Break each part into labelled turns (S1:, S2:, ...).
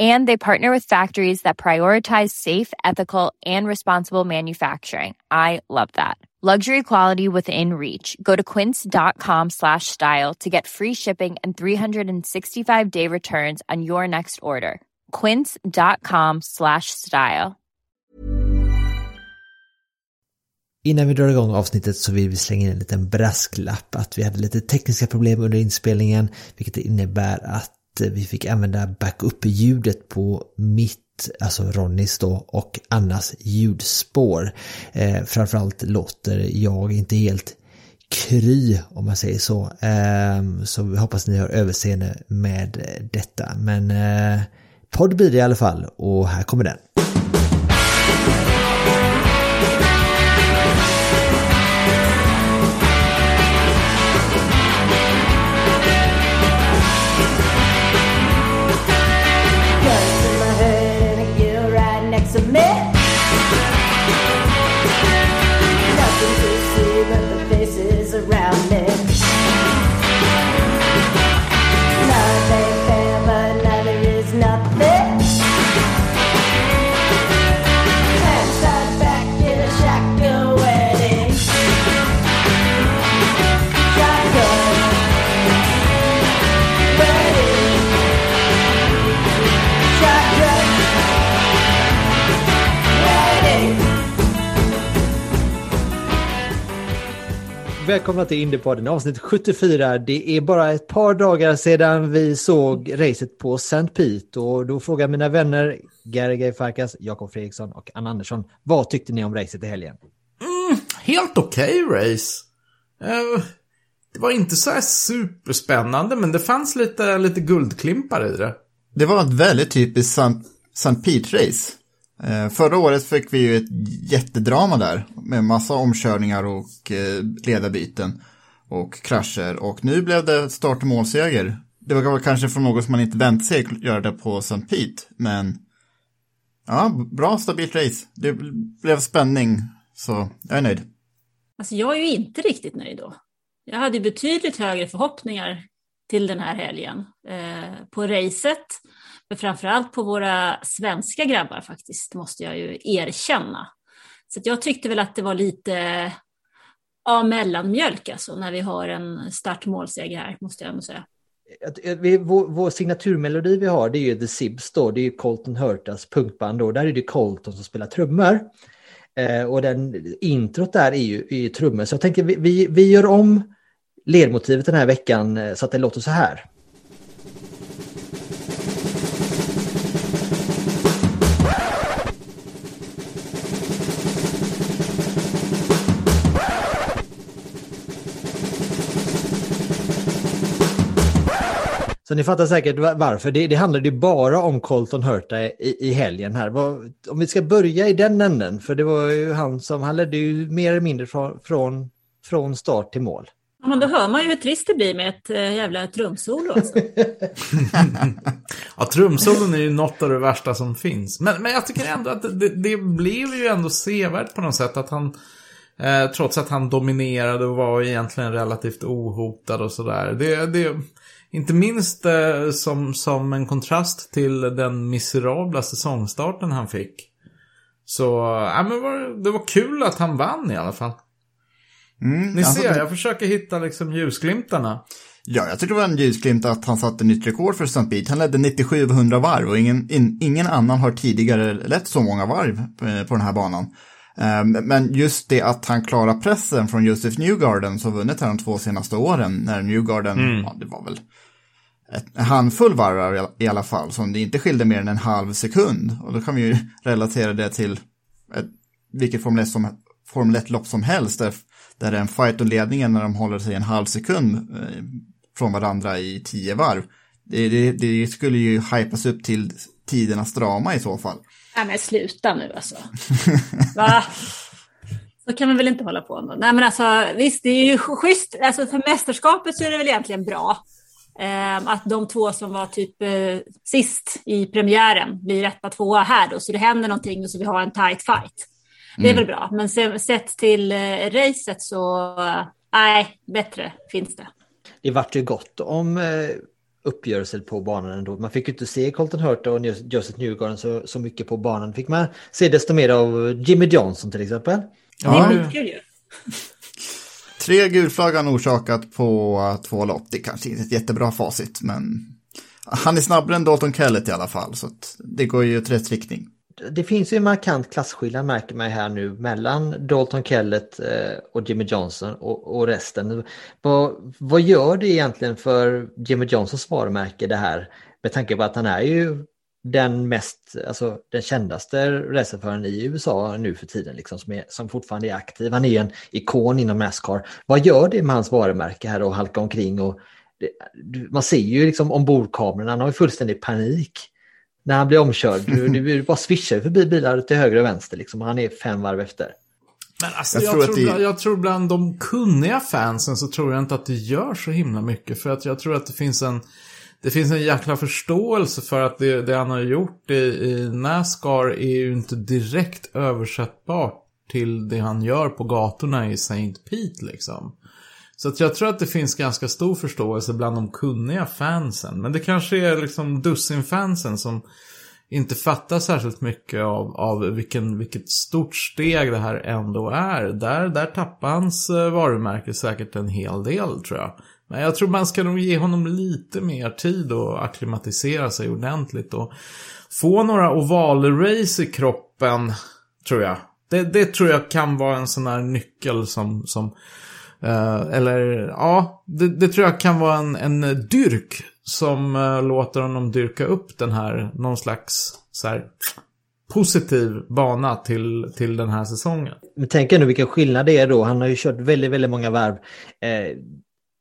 S1: And they partner with factories that prioritize safe, ethical, and responsible manufacturing. I love that. Luxury quality within reach. Go to quince.com slash style to get free shipping and 365 day returns on your next order. Quince.com slash style.
S2: Innan vi drar igång avsnittet så vill vi slänga in en liten brasklapp att vi hade lite tekniska problem under inspelningen vilket innebär att vi fick använda backup-ljudet på mitt, alltså Ronnys då, och Annas ljudspår. Eh, framförallt låter jag inte helt kry om man säger så. Eh, så vi hoppas ni har överseende med detta. Men eh, podd blir det i alla fall och här kommer den. Välkomna till Indiepodden avsnitt 74. Det är bara ett par dagar sedan vi såg racet på St. Pete och då frågar mina vänner Gary Farkas, Jakob Fredriksson och Anna Andersson vad tyckte ni om racet i helgen?
S3: helt okej race. Eh, det var inte så här superspännande, men det fanns lite, lite guldklimpar i det.
S4: Det var ett väldigt typiskt St. Pete-race. Eh, förra året fick vi ju ett jättedrama där med massa omkörningar och eh, ledarbyten och krascher och nu blev det start och målseger. Det var kanske från något som man inte väntade sig att göra det på St. Pete, men ja, bra stabilt race. Det blev spänning, så jag är nöjd.
S5: Alltså jag är ju inte riktigt nöjd då. Jag hade betydligt högre förhoppningar till den här helgen eh, på racet. Men framförallt på våra svenska grabbar faktiskt, måste jag ju erkänna. Så att jag tyckte väl att det var lite ja, mellanmjölk alltså, när vi har en startmålseger här, måste jag ändå säga.
S2: Att, eh, vi, vår, vår signaturmelodi vi har det är ju The Sibs då, det är ju Colton Hurtas punkband då, där är det Colton som spelar trummor. Eh, och den introt där är ju, är ju trummor, så jag tänker vi, vi, vi gör om ledmotivet den här veckan eh, så att det låter så här. Så ni fattar säkert va- varför. Det, det handlade ju bara om Colton Hurta i, i helgen här. Om vi ska börja i den änden, för det var ju han som, han ledde ju mer eller mindre från, från, från start till mål.
S5: Ja, men då hör man ju hur trist det blir med ett eh, jävla trumsolo. Alltså.
S3: Ja, trumsolon är ju något av det värsta som finns. Men, men jag tycker ändå att det, det blev ju ändå sevärt på något sätt att han, eh, trots att han dominerade och var egentligen relativt ohotad och sådär. Det, det, inte minst eh, som, som en kontrast till den miserabla säsongstarten han fick. Så, ja men var, det var kul att han vann i alla fall.
S4: Mm,
S3: Ni
S4: alltså,
S3: ser, jag försöker hitta liksom ljusglimtarna.
S4: Ja, jag tycker det var en ljusglimt att han satte nytt rekord för St. Pete. Han ledde 97 av 100 varv och ingen, in, ingen annan har tidigare lett så många varv eh, på den här banan. Eh, Men just det att han klarar pressen från Joseph Newgarden som vunnit här de två senaste åren, när Newgarden, ja, det var väl en handfull varv i alla- fall, som det inte skilde mer än en halv sekund. Och då kan vi ju relatera det till ett, vilket Formel 1 som, Formel 1-lopp som helst, där, där det är en fight om ledningen när de håller sig en halv sekund eh, från varandra i tio varv. Det, det, det skulle ju hypas upp till tidernas drama i så fall.
S5: Nej men sluta nu alltså. Va? Så kan man väl inte hålla på ändå. Nej men alltså visst, det är ju schysst. Alltså för mästerskapet så är det väl egentligen bra. Eh, att de två som var typ eh, sist i premiären blir etta, tvåa här då, så det händer någonting och så vi har en tight fight. Det är väl bra, men se, sett till eh, racet så eh, nej, bättre finns det.
S2: Det vart ju gott om eh, uppgörelser på banan ändå. Man fick ju inte se Colton Hurt och Joseph Newgarden så, så mycket på banan. Fick man se desto mer av Jimmy Johnson till exempel.
S5: Det är skitkul ju.
S4: Tre gulflaggan orsakat på två lopp. Det är kanske inte ett jättebra facit, men han är snabbare än Dalton Kellett i alla fall, så att det går ju åt rätt riktning.
S2: Det finns ju en markant klasskillnad märker man här nu mellan Dalton Kellett eh, och Jimmy Johnson och, och resten. Vad, vad gör det egentligen för Jimmy Johnsons varumärke det här? Med tanke på att han är ju den mest, alltså den kändaste racerföraren i USA nu för tiden, liksom, som, är, som fortfarande är aktiv. Han är en ikon inom Nascar. Vad gör det med hans varumärke här och halka omkring? Och det, man ser ju liksom ombordkameran, han har ju fullständig panik när han blir omkörd. Du, du bara swishar förbi bilar till höger och vänster, liksom, och han är fem varv efter.
S3: Men alltså,
S4: Jag
S3: jag,
S4: tror det-
S3: bland, jag tror bland de kunniga fansen så tror jag inte att det gör så himla mycket. För att jag tror att det finns en, det finns en jäkla förståelse för att det, det han har gjort i, i Nascar är ju inte direkt översättbart till det han gör på gatorna i St. Pete liksom. Så att jag tror att det finns ganska stor förståelse bland de kunniga fansen. Men det kanske är liksom dussinfansen som inte fattar särskilt mycket av, av vilken, vilket stort steg det här ändå är. Där, där tappar hans eh, varumärke säkert en hel del tror jag. Men jag tror man ska nog ge honom lite mer tid att acklimatisera sig ordentligt och få några ovalrace i kroppen, tror jag. Det, det tror jag kan vara en sån här nyckel som, som eh, eller ja, det, det tror jag kan vara en, en dyrk som eh, låter honom dyrka upp den här, någon slags så här, positiv bana till, till den här säsongen.
S2: Men tänk ändå vilken skillnad det är då. Han har ju kört väldigt, väldigt många varv eh,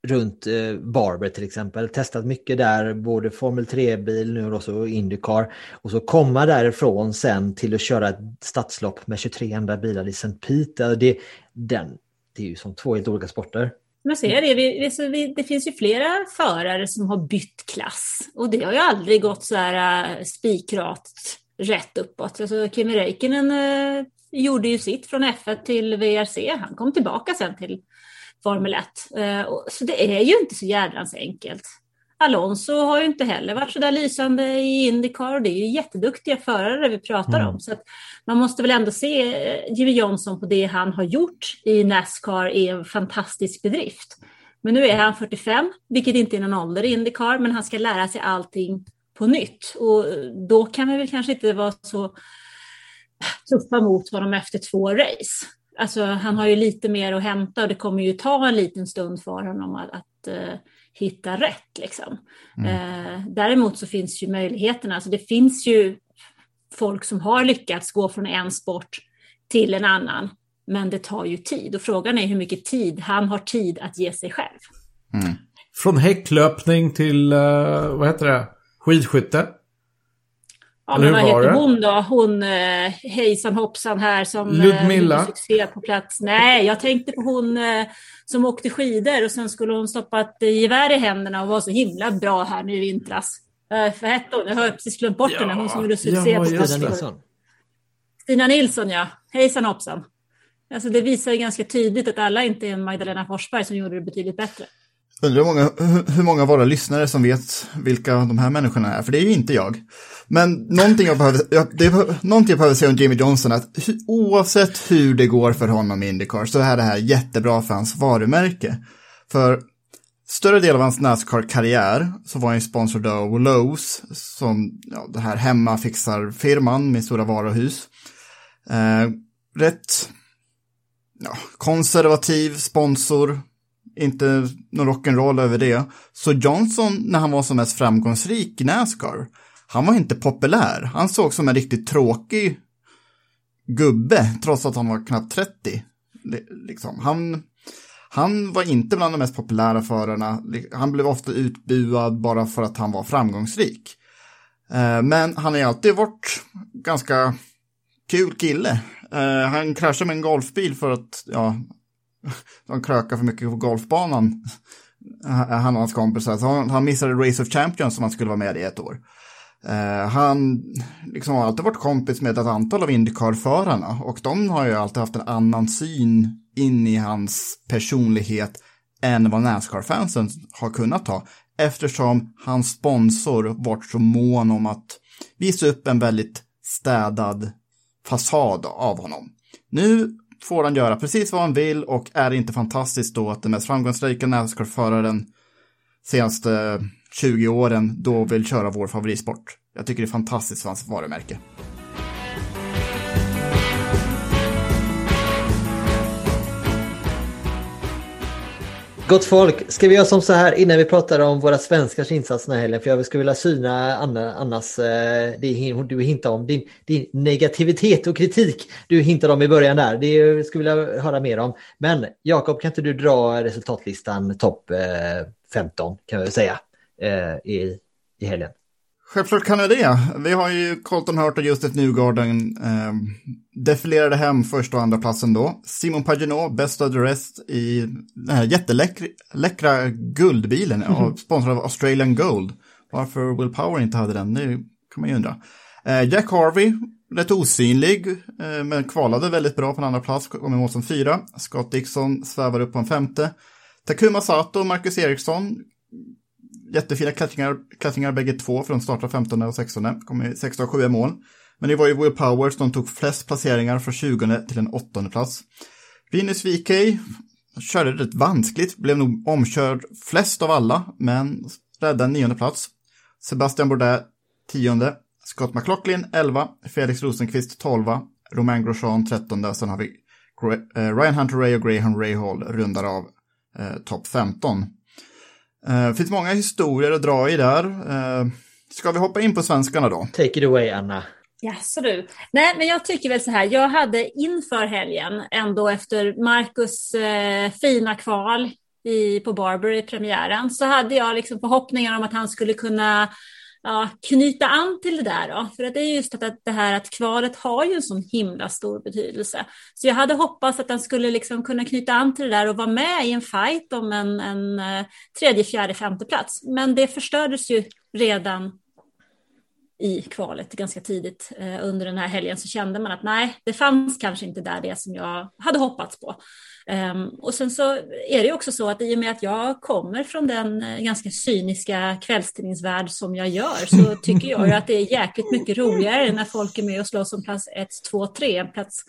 S2: runt eh, Barber till exempel. Testat mycket där, både Formel 3-bil nu och så Indycar. Och så komma därifrån sen till att köra ett stadslopp med 23 andra bilar i St. Pete. Det, den, det är ju som två helt olika sporter.
S5: Man ser det, vi, vi, vi, det finns ju flera förare som har bytt klass och det har ju aldrig gått så här eh, äh, spikrakt rätt uppåt. Alltså Kimi Räikkönen eh, gjorde ju sitt från F1 till VRC, han kom tillbaka sen till Formel 1. Äh, och, så det är ju inte så jädrans enkelt. Alonso har ju inte heller varit så där lysande i Indycar. Det är ju jätteduktiga förare vi pratar om. Så man måste väl ändå se eh, Jimmy Johnson på det han har gjort i Nascar är en fantastisk bedrift. Men nu är han 45, vilket inte är någon ålder i Indycar, men han ska lära sig allting på nytt. Och då kan vi väl kanske inte vara så tuffa mot honom efter två race. Alltså, han har ju lite mer att hämta och det kommer ju ta en liten stund för honom att, att uh, hitta rätt. Liksom. Uh, däremot så finns ju möjligheterna. Alltså, det finns ju folk som har lyckats gå från en sport till en annan. Men det tar ju tid och frågan är hur mycket tid han har tid att ge sig själv.
S3: Från häcklöpning till, eh, vad heter det, skidskytte.
S5: Ja, men vad
S3: det?
S5: hon då? Hon eh, hejsan hoppsan här som eh,
S3: Ludmilla?
S5: gjorde succé på plats. Nej, jag tänkte på hon eh, som åkte skidor och sen skulle hon stoppa ett eh, gevär i händerna och var så himla bra här nu i vintras. Eh, vad hette hon? Jag har precis glömt bort
S3: Ja,
S5: henne. Hon som gjorde succé
S3: ja,
S5: på plats.
S2: Nilsson.
S5: Stina Nilsson, ja. Hejsan hoppsan. Alltså det visar ju ganska tydligt att alla inte är en Magdalena Forsberg som gjorde det betydligt bättre.
S4: Undrar hur många, hur- hur många av våra lyssnare som vet vilka de här människorna är, för det är ju inte jag. Men någonting jag behöver, jag, det, någonting jag behöver säga om Jimmy Johnson är att oavsett hur det går för honom i Indycar så är det här jättebra för hans varumärke. För större del av hans Nascar-karriär så var han ju sponsrad av Lowe's, som ja, det här hemmafixarfirman med stora varuhus. Eh, rätt ja, konservativ sponsor, inte någon rock'n'roll över det. Så Johnson, när han var som mest framgångsrik i Nascar, han var inte populär. Han såg som en riktigt tråkig gubbe, trots att han var knappt 30. Liksom. Han, han var inte bland de mest populära förarna. Han blev ofta utbuad bara för att han var framgångsrik. Eh, Men han har ju alltid varit ganska kul kille. Eh, Han kraschade med en golfbil för att, ja, de krökade för mycket på golfbanan han och hans kompisar. Så han, han missade Race of Champions som han skulle vara med i ett år. Uh, han liksom har alltid varit kompis med ett antal av Indycar-förarna och de har ju alltid haft en annan syn in i hans personlighet än vad Nascar-fansen har kunnat ha eftersom hans sponsor varit så mån om att visa upp en väldigt städad fasad av honom. Nu får han göra precis vad han vill och är det inte fantastiskt då att den mest framgångsrika Nascar-föraren senaste 20 åren då vill köra vår favoritsport. Jag tycker det är fantastiskt för hans varumärke.
S2: Gott folk, ska vi göra som så här innan vi pratar om våra svenskars insats den här helgen? För jag skulle vilja syna Anna, Annas, eh, det du hintar om, din, din, negativitet och kritik du hintade om i början där. Det skulle jag vilja höra mer om. Men Jakob, kan inte du dra resultatlistan topp eh, 15 kan vi säga i, i helgen?
S4: Självklart kan jag det. Vi har ju Colton Hurt och Josef Newgarden eh, defilerade hem första och andra platsen då. Simon Paginot, Best of the Rest i den här jätteläckra guldbilen, mm sponsrad av Australian Gold. Varför Will Power inte hade den, det kan man ju undra. Eh, Jack Harvey, rätt osynlig, eh, men kvalade väldigt bra på en andra plats, kom i mål som fyra. Scott Dixon svävar upp på en femte. Takuma Sato och Marcus Eriksson jättefina klättringar, klättringar bägge två för de startar 15 och 16. Kom i 16 och 7 mål. Men det var ju Will Powers som tog flest placeringar från 20 till en åttonde plats. Venus VK körde rätt vanskligt, blev nog omkörd flest av alla, men räddade en nionde plats. Sebastian Bourdais tionde, Scott McLaughlin 11, Felix Rosenqvist 12, Romain Grosjean 13, sen har vi eh, Ryan Hunter Ray och Graham Rahal rundar av eh, topp 15. Det uh, finns många historier att dra i där. Uh, ska vi hoppa in på svenskarna då?
S2: Take it away, Anna.
S5: Ja, så du. Nej, men jag tycker väl så här. Jag hade inför helgen, ändå efter Marcus eh, fina kval i, på Barber i premiären, så hade jag liksom förhoppningar om att han skulle kunna ja, knyta an till det där. Då. För det är just att, det här att kvalet har ju en sån himla stor betydelse. Så jag hade hoppats att han skulle liksom kunna knyta an till det där och vara med i en fight om en, en eh, tredje, fjärde, femte plats. Men det förstördes ju redan i kvalet ganska tidigt eh, under den här helgen så kände man att nej, det fanns kanske inte där det som jag hade hoppats på. Um, och sen så är det också så att i och med att jag kommer från den eh, ganska cyniska kvällstidningsvärld som jag gör så tycker jag ju att det är jäkligt mycket roligare när folk är med och slåss om plats 1, 2, 3 plats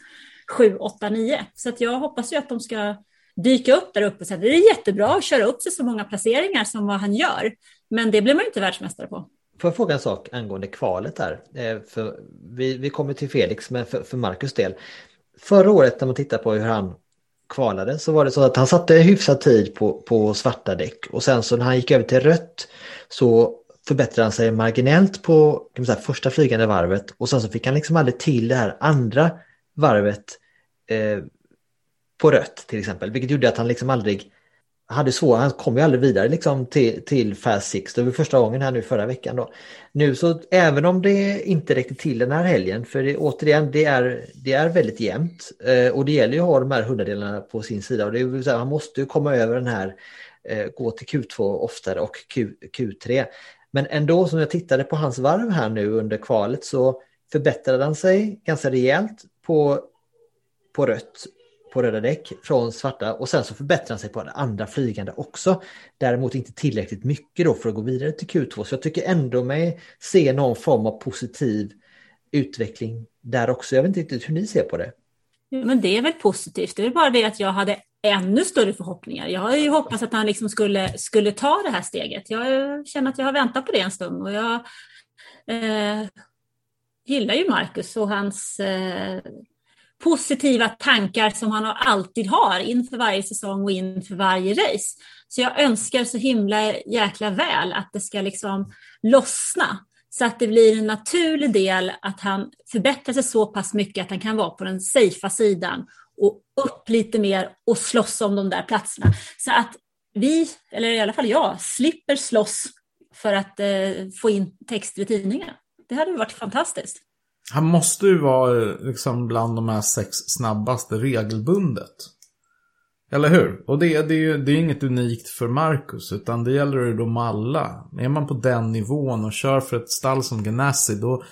S5: 7, 8, 9. Så att jag hoppas ju att de ska dyka upp där uppe. Så det är jättebra att köra upp sig så många placeringar som vad han gör. Men det blir man inte världsmästare på.
S2: Får jag fråga en sak angående kvalet där? Eh, för vi, vi kommer till Felix, men för, för Marcus del. Förra året när man tittar på hur han kvalade så var det så att han satte hyfsad tid på, på svarta däck. Och sen så när han gick över till rött så förbättrade han sig marginellt på kan man säga, första flygande varvet. Och sen så fick han liksom aldrig till det här andra varvet eh, på rött till exempel, vilket gjorde att han liksom aldrig hade svårt, han kom ju aldrig vidare liksom till, till Fast Six. Det var första gången här nu förra veckan då. Nu så även om det inte räckte till den här helgen, för det, återigen det är, det är väldigt jämnt eh, och det gäller ju att ha de här hundradelarna på sin sida och det vill säga, man måste ju komma över den här, eh, gå till Q2 oftare och Q, Q3. Men ändå som jag tittade på hans varv här nu under kvalet så förbättrade han sig ganska rejält på, på rött på röda däck från svarta och sen så förbättrar han sig på andra flygande också. Däremot inte tillräckligt mycket då för att gå vidare till Q2 så jag tycker ändå mig se någon form av positiv utveckling där också. Jag vet inte riktigt hur ni ser på det.
S5: Men det är väl positivt. Det är bara det att jag hade ännu större förhoppningar. Jag har ju hoppats att han liksom skulle, skulle ta det här steget. Jag känner att jag har väntat på det en stund och jag eh, gillar ju Marcus och hans eh, positiva tankar som han alltid har inför varje säsong och inför varje race. Så jag önskar så himla jäkla väl att det ska liksom lossna så att det blir en naturlig del att han förbättrar sig så pass mycket att han kan vara på den safea sidan och upp lite mer och slåss om de där platserna. Så att vi, eller i alla fall jag, slipper slåss för att eh, få in texter i tidningen. Det hade varit fantastiskt.
S3: Han måste ju vara eh, liksom bland de här sex snabbaste regelbundet. Eller hur? Och det, det, är ju det är inget unikt för Marcus, utan det gäller ju dem alla. Är man på den nivån och kör för ett stall som Ganassi, då...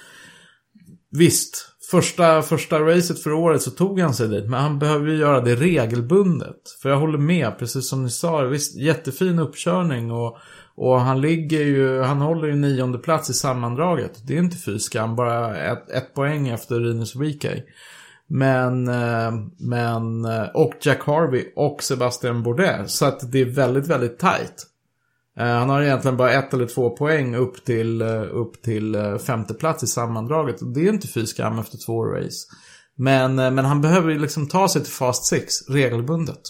S3: Visst, första, första racet för året så tog han sig dit, men han behöver ju göra det regelbundet. För jag håller med, precis som ni sa, visst, jättefin uppkörning och, och han ligger ju, han håller ju nionde plats i sammandraget. Det är inte fy skam, bara ett, ett poäng efter Rinus Weekay. Men, eh, men, eh, och Jack Harvey och Sebastian Bourdais. Så att det är väldigt, väldigt tajt. Eh, han har egentligen bara ett eller två poäng upp till, upp till femte plats i sammandraget. Och det är inte fy skam efter två race. Men, men han behöver ju liksom ta sig till Fast Six regelbundet.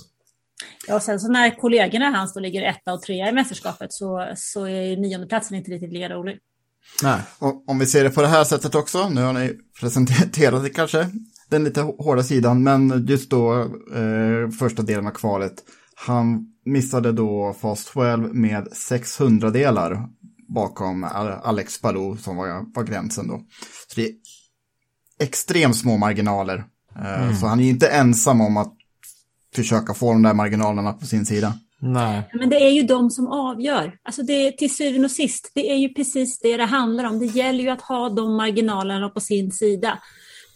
S5: Ja, och sen så när kollegorna hans då ligger etta och trea i mästerskapet så, så är niondeplatsen inte riktigt lika rolig.
S3: Nej.
S4: Och om vi ser det på det här sättet också, nu har ni presenterat det kanske, den lite hårda sidan, men just då eh, första delen av kvalet, han missade då Fast 12 med 600 delar bakom Alex Palou som var, var gränsen då. Så det är extremt små marginaler. Eh, Så han är ju inte ensam om att försöka få de där marginalerna på sin sida.
S3: Nej.
S5: Men det är ju de som avgör. Alltså det är till syvende och sist, det är ju precis det det handlar om. Det gäller ju att ha de marginalerna på sin sida.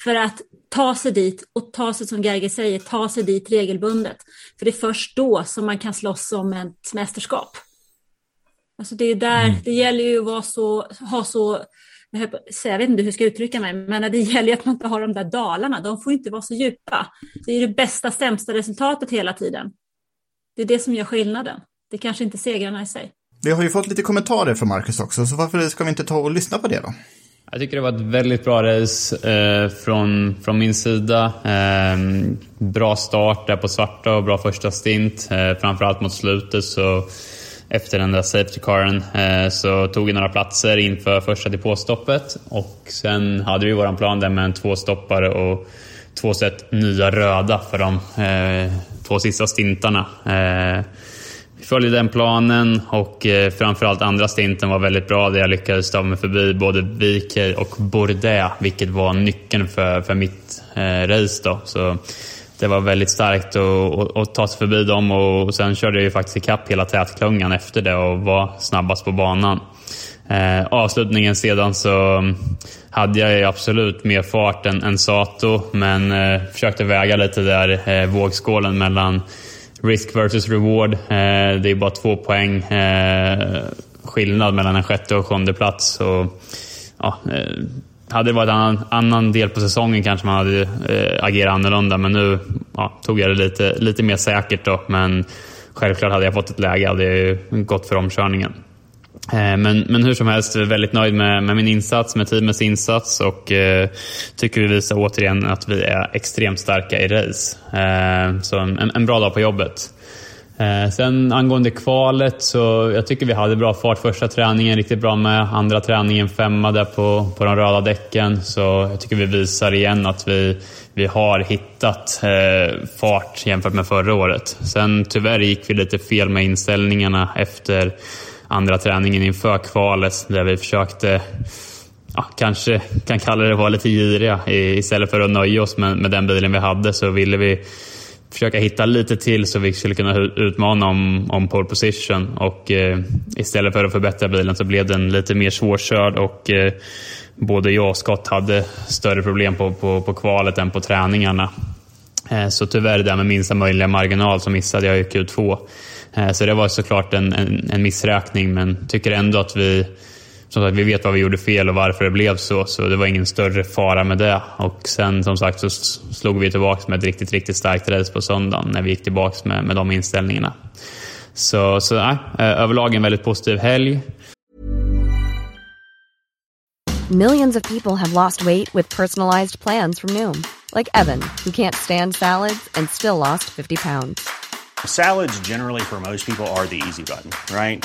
S5: För att ta sig dit och ta sig, som Gerger säger, ta sig dit regelbundet. För det är först då som man kan slåss om ett mästerskap. Alltså det är där, det gäller ju att vara så, ha så, jag vet inte hur jag ska uttrycka mig, men det gäller att man inte har de där dalarna, de får inte vara så djupa. Det är det bästa, sämsta resultatet hela tiden. Det är det som gör skillnaden. Det är kanske inte segrarna i sig.
S4: Vi har ju fått lite kommentarer från Marcus också, så varför ska vi inte ta och lyssna på det då?
S6: Jag tycker det var ett väldigt bra race eh, från, från min sida. Eh, bra start där på svarta och bra första stint. Eh, framförallt mot slutet så efter den där safety caren eh, så tog vi några platser inför första depåstoppet. Och sen hade vi våran plan där med en tvåstoppare och två set nya röda för de eh, två sista stintarna. Eh, vi följde den planen och framförallt andra stinten var väldigt bra där jag lyckades ta mig förbi både VK och Bourdais, vilket var nyckeln för, för mitt eh, race. Då. Så det var väldigt starkt att, ta sig förbi dem och sen körde jag ju faktiskt ikapp hela tätklungan efter det och var snabbast på banan. Eh, avslutningen sedan så mm, hade jag ju absolut mer fart än, än Sato, men eh, försökte väga lite där eh, vågskålen mellan risk versus reward. Eh, det är bara två poäng eh, skillnad mellan en sjätte och sjunde plats. Och, ja, eh, hade det varit en annan, annan del på säsongen kanske man hade eh, agerat annorlunda, men nu ja, tog jag det lite, lite mer säkert. Då, men självklart hade jag fått ett läge hade jag gått ju för omkörningen. Eh, Men, men hur som helst, väldigt nöjd med, med min insats, med teamets insats och eh, tycker vi visar återigen att vi är extremt starka i race. Eh, så en, en bra dag på jobbet. Eh, sen angående kvalet så jag tycker vi hade bra fart första träningen, riktigt bra med. Andra träningen femma där på, på de röda däcken. Så jag tycker vi visar igen att vi, vi har hittat eh, fart jämfört med förra året. Sen tyvärr gick vi lite fel med inställningarna efter andra träningen inför kvalet där vi försökte Ja, kanske kan kalla det vara lite giriga. I- Istället för att nöja oss med, med den bilen vi hade så ville vi försöka hitta lite till så vi skulle kunna utmana om, om pole position. Och, eh, istället för att förbättra bilen så blev den lite mer svårkörd och eh, både jag och Scott hade större problem på, på, på kvalet än på träningarna. Eh, Så tyvärr där med minsta möjliga marginal så missade jag ju Q2. Eh, Så det var såklart en, en, en missräkning men tycker ändå att vi som sagt, vi vet vad vi gjorde fel och varför det blev så, så det var ingen större fara med det. Och sen som sagt så slog vi tillbaka med ett riktigt, riktigt starkt race på söndagen när vi gick tillbaka med, med de inställningarna. Så, så nej, eh, överlag en väldigt positiv helg.
S7: Millions of people have lost weight with personalized plans from Noom, like Evan, who can't stand salads and still lost 50 pounds.
S8: Salads, generally, for most people, are the easy button, right?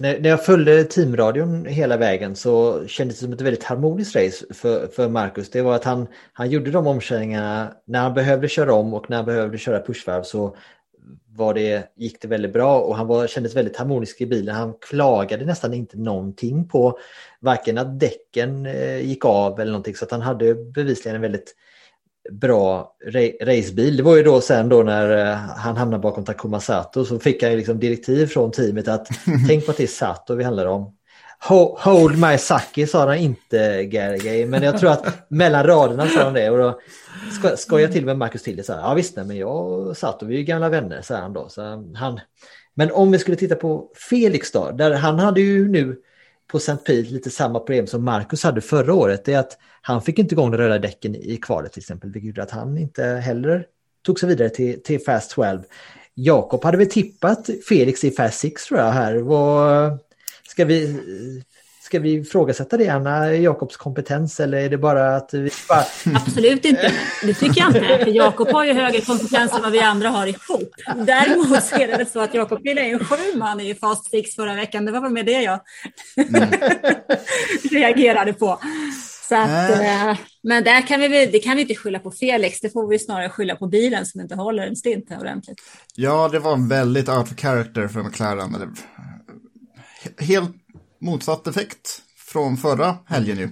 S2: När, när jag följde teamradion hela vägen så kändes det som ett väldigt harmoniskt race för, för Marcus. Det var att han, han gjorde de omkörningarna när han behövde köra om och när han behövde köra pushvarv så var det, gick det väldigt bra och han var, kändes väldigt harmonisk i bilen. Han klagade nästan inte någonting på varken att däcken eh, gick av eller någonting så att han hade bevisligen en väldigt bra racebil. Det var ju då sen då när eh, han hamnade bakom Takuma Sato så fick han ju liksom direktiv från teamet att tänk på att det är Sato vi handlar om. Hold my sake sa han inte Gargay, men jag tror att mellan raderna sa han det och då sko skojade till med Marcus Tilly så här, ja visst nej, men jag och Sato vi är ju gamla vänner, så han då. Så han, men om vi skulle titta på Felix då, där han hade ju nu på St. Pete lite samma problem som Marcus hade förra året, det är att han fick inte igång de röda däcken i kvalet till exempel, vilket gjorde att han inte heller tog sig vidare till, till Fast 12. Jakob hade väl tippat Felix i Fast 6 tror jag här. Vad, ska vi Ska vi ifrågasätta det, Anna, Jakobs kompetens eller är det bara att vi bara...
S5: Absolut inte. Det tycker jag inte. För Jakob har ju högre kompetens än vad vi andra har ihop. Däremot så är det så att Jakob ville en sju man i Fast Six förra veckan. Det var med det jag mm. reagerade på. Så att, äh. Men där kan vi, det kan vi inte skylla på Felix, det får vi snarare skylla på bilen som inte håller en stint ordentligt.
S4: Ja, det var en väldigt out of character för McLaren. Helt motsatt effekt från förra helgen ju.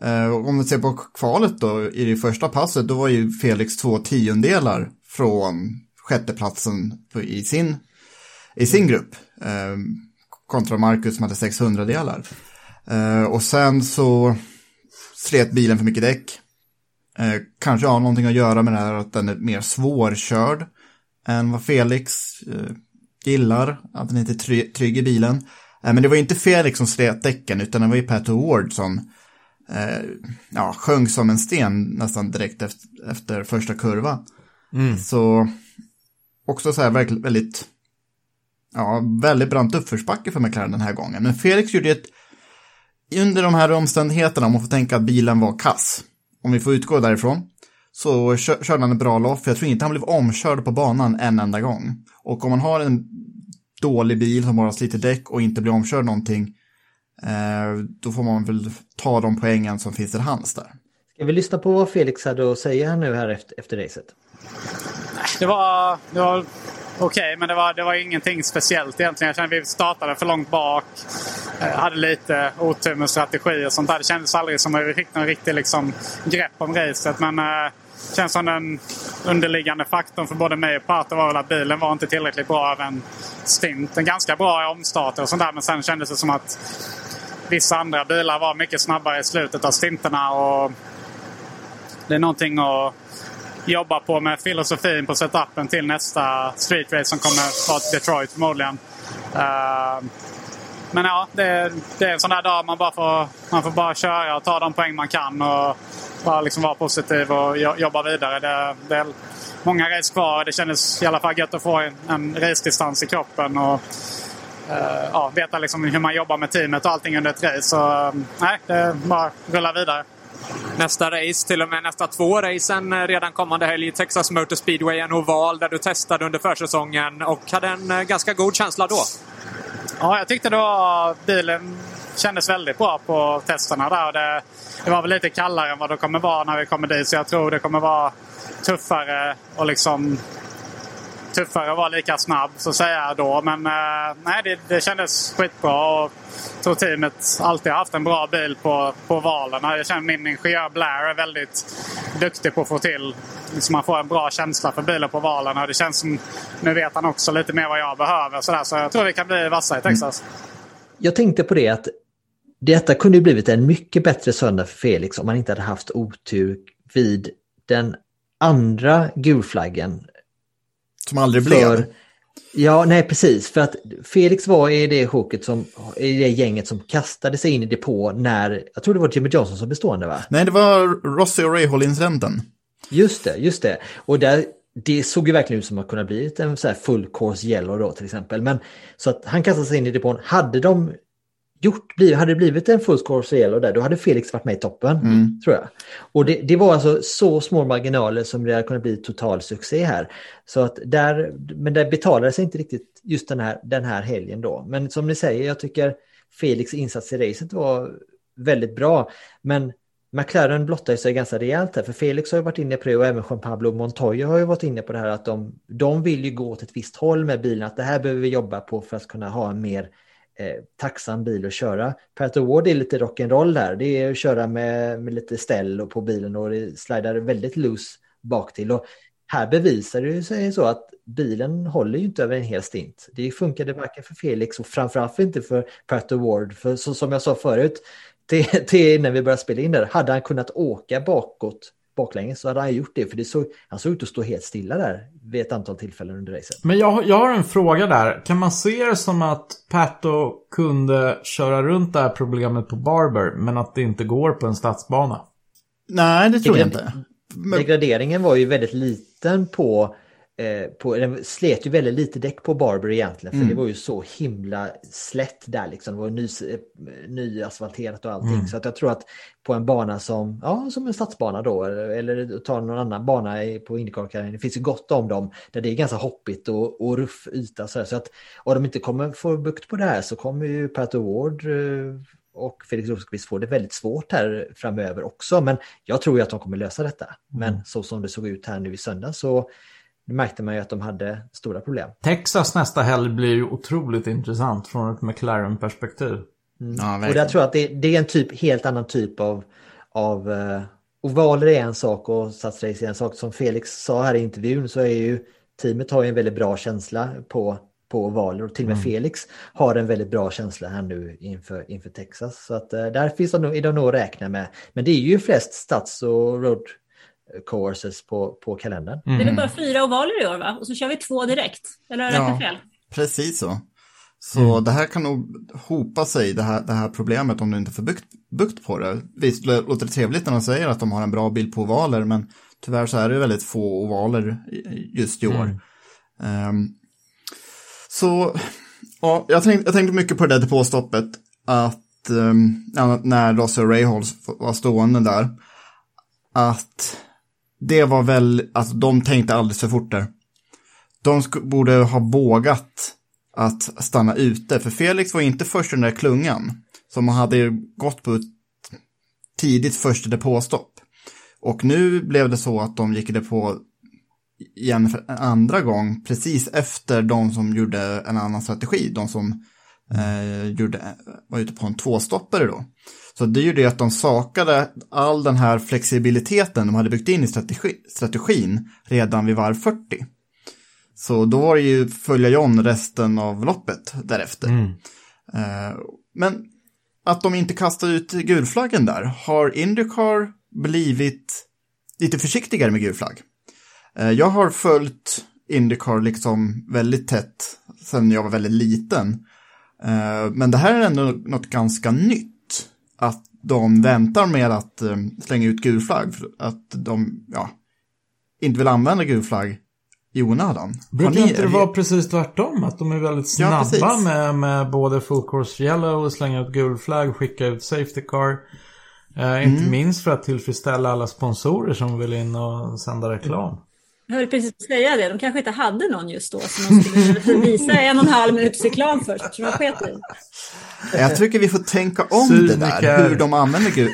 S4: Eh, om vi ser på kvalet då, i det första passet, då var ju Felix två tiondelar från sjätteplatsen i sin, i sin grupp. Eh, kontra Marcus som hade 600 delar. Eh, och sen så slet bilen för mycket däck. Kanske har någonting att göra med det här att den är mer svårkörd än vad Felix gillar, att den inte är trygg i bilen. Eh, men det var inte Felix som slet däcken utan det var ju Pat Ward som eh, ja, sjöng som en sten nästan direkt efter, efter första kurva. Mm. Så också så här väldigt, ja, väldigt brant uppförsbacke för McLaren den här gången. Men Felix gjorde ett, under de här omständigheterna, om man får tänka att bilen var kass, om vi får utgå därifrån, så körde han en bra lopp. Jag tror inte han blev omkörd på banan en enda gång. Och om man har en dålig bil som bara sliter däck och inte blir omkörd någonting, eh, då får man väl ta de poängen som finns i hands där.
S2: Ska vi lyssna på vad Felix hade att säga nu här efter, efter racet?
S9: Det var, det var okej, okay, men det var, det var ingenting speciellt egentligen. Jag kände att vi startade för långt bak. Eh, hade lite otur med strategi och sånt där. Det kändes aldrig som att vi fick någon riktig liksom, grepp om racet. Men eh, känns som den underliggande faktorn för både mig och Pato var väl att bilen var inte tillräckligt bra av en stint. En ganska bra omstart och sånt där. Men sen kändes det som att vissa andra bilar var mycket snabbare i slutet av stinterna. Och det är någonting att jobba på med filosofin på setupen till nästa street race som kommer vara Detroit förmodligen. Uh, men ja, det, det, är en sån där dag man bara får, man får bara köra och ta de poäng man kan. Och bara liksom vara positiv och jobba vidare. Det, det är många race kvar. Det kändes i alla fall gött att få en, en race-distans i kroppen. Och, uh, ja, veta liksom hur man jobbar med teamet och allting under ett race. Så nej, det är bara rulla vidare.
S10: Nästa race, till och med nästa två racen eh, redan kommande helg. Texas Motor Speedway, en oval där du testade under försäsongen och hade en eh, ganska god känsla då.
S9: Ja, jag tyckte då bilen kändes väldigt bra på testerna där. Det, det var väl lite kallare än vad det kommer vara när vi kommer dit. Så jag tror det kommer vara tuffare och liksom tuffare att vara lika snabb så att säga då. Men eh, nej, det, det kändes skitbra. Och jag tror teamet alltid har haft en bra bil på, på valen. Jag känner min ingenjör Blair är väldigt duktig på att få till så man får en bra känsla för bilen på valen. Och det känns som, nu vet han också lite mer vad jag behöver. Så, där, så jag tror vi kan bli vassa i Texas. Mm.
S2: Jag tänkte på det att detta kunde blivit en mycket bättre söndag för Felix om han inte hade haft otur vid den andra gulflaggen.
S4: Som aldrig
S2: för,
S4: blev?
S2: Ja, nej precis. För att Felix var i det choket som, i det gänget som kastade sig in i depå när, jag tror det var Jimmy Johnson som bestående va?
S4: Nej, det var Rossi och Rahal-incidenten.
S2: Just det, just det. Och där, det såg ju verkligen ut som att kunna bli en så här full course yellow då till exempel. Men så att han kastade sig in i depån. Hade de gjort, hade det blivit en full course yellow där, då hade Felix varit med i toppen. Tror jag. Och det, det var alltså så små marginaler som det hade kunnat bli total succé här. Så att där, men det betalade sig inte riktigt just den här, den här helgen då. Men som ni säger, jag tycker Felix insats i racet var väldigt bra. Men McLaren blottar sig ganska rejält här, för Felix har ju varit inne på det och även Juan Pablo Montoya har ju varit inne på det här att de, de vill ju gå åt ett visst håll med bilen, att det här behöver vi jobba på för att kunna ha en mer eh, tacksam bil att köra. Pat Award är lite rock'n'roll där, det är att köra med, med lite ställ och på bilen och det slidar väldigt loose bak till. Och här bevisar det sig så att bilen håller ju inte över en hel stint. Det funkade varken för Felix och framförallt inte för Pat Award, för så, som jag sa förut, till, till när vi började spela in där, hade han kunnat åka bakåt baklänges så hade han gjort det, för det såg, han såg ut att stå helt stilla där vid ett antal tillfällen under racet.
S3: Men jag, jag har en fråga där. Kan man se det som att Pato kunde köra runt det här problemet på Barber, men att det inte går på en stadsbana?
S4: Nej, det tror jag inte. Men,
S2: Degraderingen var ju väldigt liten på, eh, på den slet ju väldigt lite däck på Barber egentligen för
S4: Mm.
S2: det var ju så himla slätt där liksom. Det var ny, eh, nyasfalterat och allting.
S4: Mm.
S2: Så att jag tror att på en bana som, ja, som en stadsbana då eller, eller ta någon annan bana på Indycar det finns ju gott om dem där det är ganska hoppigt och, och ruff yta så, så att om de inte kommer få bukt på det här så kommer ju Pat Award eh, och Felix Rosenqvist får det väldigt svårt här framöver också. Men jag tror ju att de kommer lösa detta. Men så som det såg ut här nu i söndag så märkte man ju att de hade stora problem.
S3: Texas nästa helg blir ju otroligt intressant från ett McLaren-perspektiv.
S4: ja,
S2: Och där tror jag att det, det är en typ, helt annan typ av, av eh, ovaler är en sak och stadsrace är en sak. Som Felix sa här i intervjun så är ju teamet har ju en väldigt bra känsla på, på ovaler och till och med Felix har en väldigt bra känsla här nu inför, inför Texas. Så att eh, där finns det nog, är det nog att räkna med. Men det är ju flest stads och road courses på, på kalendern.
S5: Det är väl bara fyra ovaler i år va? Och så kör vi två direkt. Eller har jag
S4: Ja.
S5: fel?
S4: Precis så. Så det här kan nog hopa sig, det här, det här problemet, om du inte får bukt, bukt på det. Visst lå- låter det trevligt när de säger att de har en bra bild på ovaler, men tyvärr så är det väldigt få ovaler just i år. Ehm, så, ja, jag tänkte, jag tänkte mycket på det där depåstoppet, att um, när Rossi och Rahals var stående där, att det var väl, alltså de tänkte alldeles för fort där. De borde ha vågat att stanna ute, för Felix var inte först i den där klungan, som hade gått på ett tidigt första depåstopp. Och nu blev det så att de gick i depå igen för en andra gång, precis efter de som gjorde en annan strategi, de som eh, gjorde, var ute på en tvåstoppare då. Så det gjorde ju att de sakade all den här flexibiliteten de hade byggt in i strategi, strategin redan vid varv 40. Så då var det ju följa John resten av loppet därefter. Eh, men att de inte kastade ut gulflaggen där, har Indycar blivit lite försiktigare med gulflagg? Eh, jag har följt Indycar liksom väldigt tätt sedan jag var väldigt liten. Eh, men det här är ändå något ganska nytt. Att de väntar med att eh, slänga ut gulflagg. för Att de ja, inte vill använda gulflagg i onödan.
S3: Brukar
S4: ni-
S3: inte det vara precis tvärtom? Att de är väldigt
S4: Ja,
S3: snabba
S4: precis.
S3: med, med både full course yellow och slänga ut gul flagg, skicka ut safety car. Eh,
S4: Mm.
S3: Inte minst för att tillfredsställa alla sponsorer som vill in och sända reklam.
S5: Jag höll precis säga det. De kanske inte hade någon just då som de skulle visa en och en halv minuts reklam först. Så de sket i.
S4: Jag tycker vi får tänka om det där, hur de använder gul...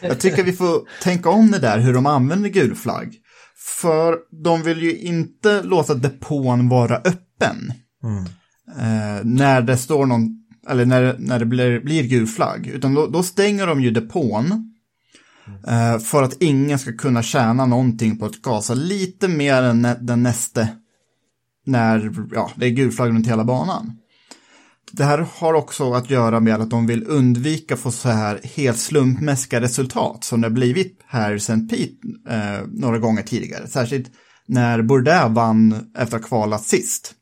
S4: Jag tycker vi får tänka om det där, hur de använder gul flagg. För de vill ju inte låta depån vara öppen. Eh, när det står någon, eller när, när det blir, blir gul flagg. Utan då, då stänger de ju depån. Eh, för att ingen ska kunna tjäna någonting på att gasa lite mer än den näste. När ja, det är gulflagg runt hela banan. Det här har också att göra med att de vill undvika få så här helt slumpmässiga resultat som det har blivit här i St. Pete eh, några gånger tidigare. Särskilt när Bourdais vann efter att ha kvalat sist.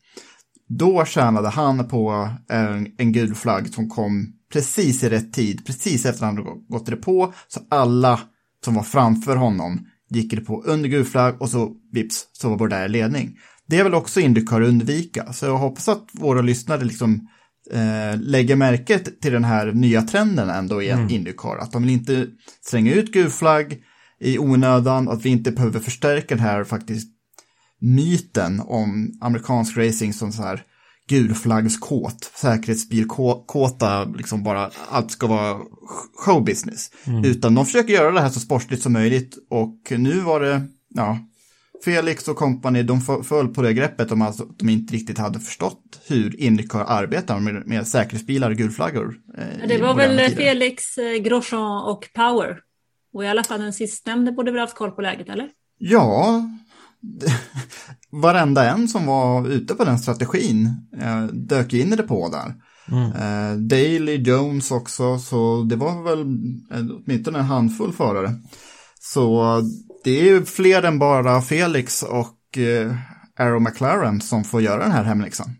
S4: Då tjänade han på en, en gul flagg som kom precis i rätt tid, precis efter att han gått det på, så alla som var framför honom gick det på under gul flagg och så vips så var i ledning. Det är väl också Indycar undvika, så jag hoppas att våra lyssnare liksom eh, lägger märke till den här nya trenden ändå i
S3: Mm.
S4: Indycar, att de vill inte slänga ut gul flagg i onödan, att vi inte behöver förstärka den här faktiskt myten om amerikansk racing som så här gulflaggskåt, säkerhetsbilkåta, liksom bara allt ska vara showbusiness.
S3: Mm.
S4: Utan de försöker göra det här så sportsligt som möjligt och nu var det, ja, Felix och company, de föll på det greppet om alltså, att de inte riktigt hade förstått hur Indycar arbetar med, med säkerhetsbilar och gulflaggor. eh,
S5: Det var väl
S4: tider.
S5: Felix eh, Grosjean och Power. Och i alla fall den sistnämnde borde väl haft koll på läget, eller?
S4: Ja, varenda en som var ute på den strategin eh, dök in i det på där. Eh, Daly, Jones också, så det var väl eh, åtminstone en handfull förare. Så det är ju fler än bara Felix och eh, Arrow McLaren som får göra den här hemläxan.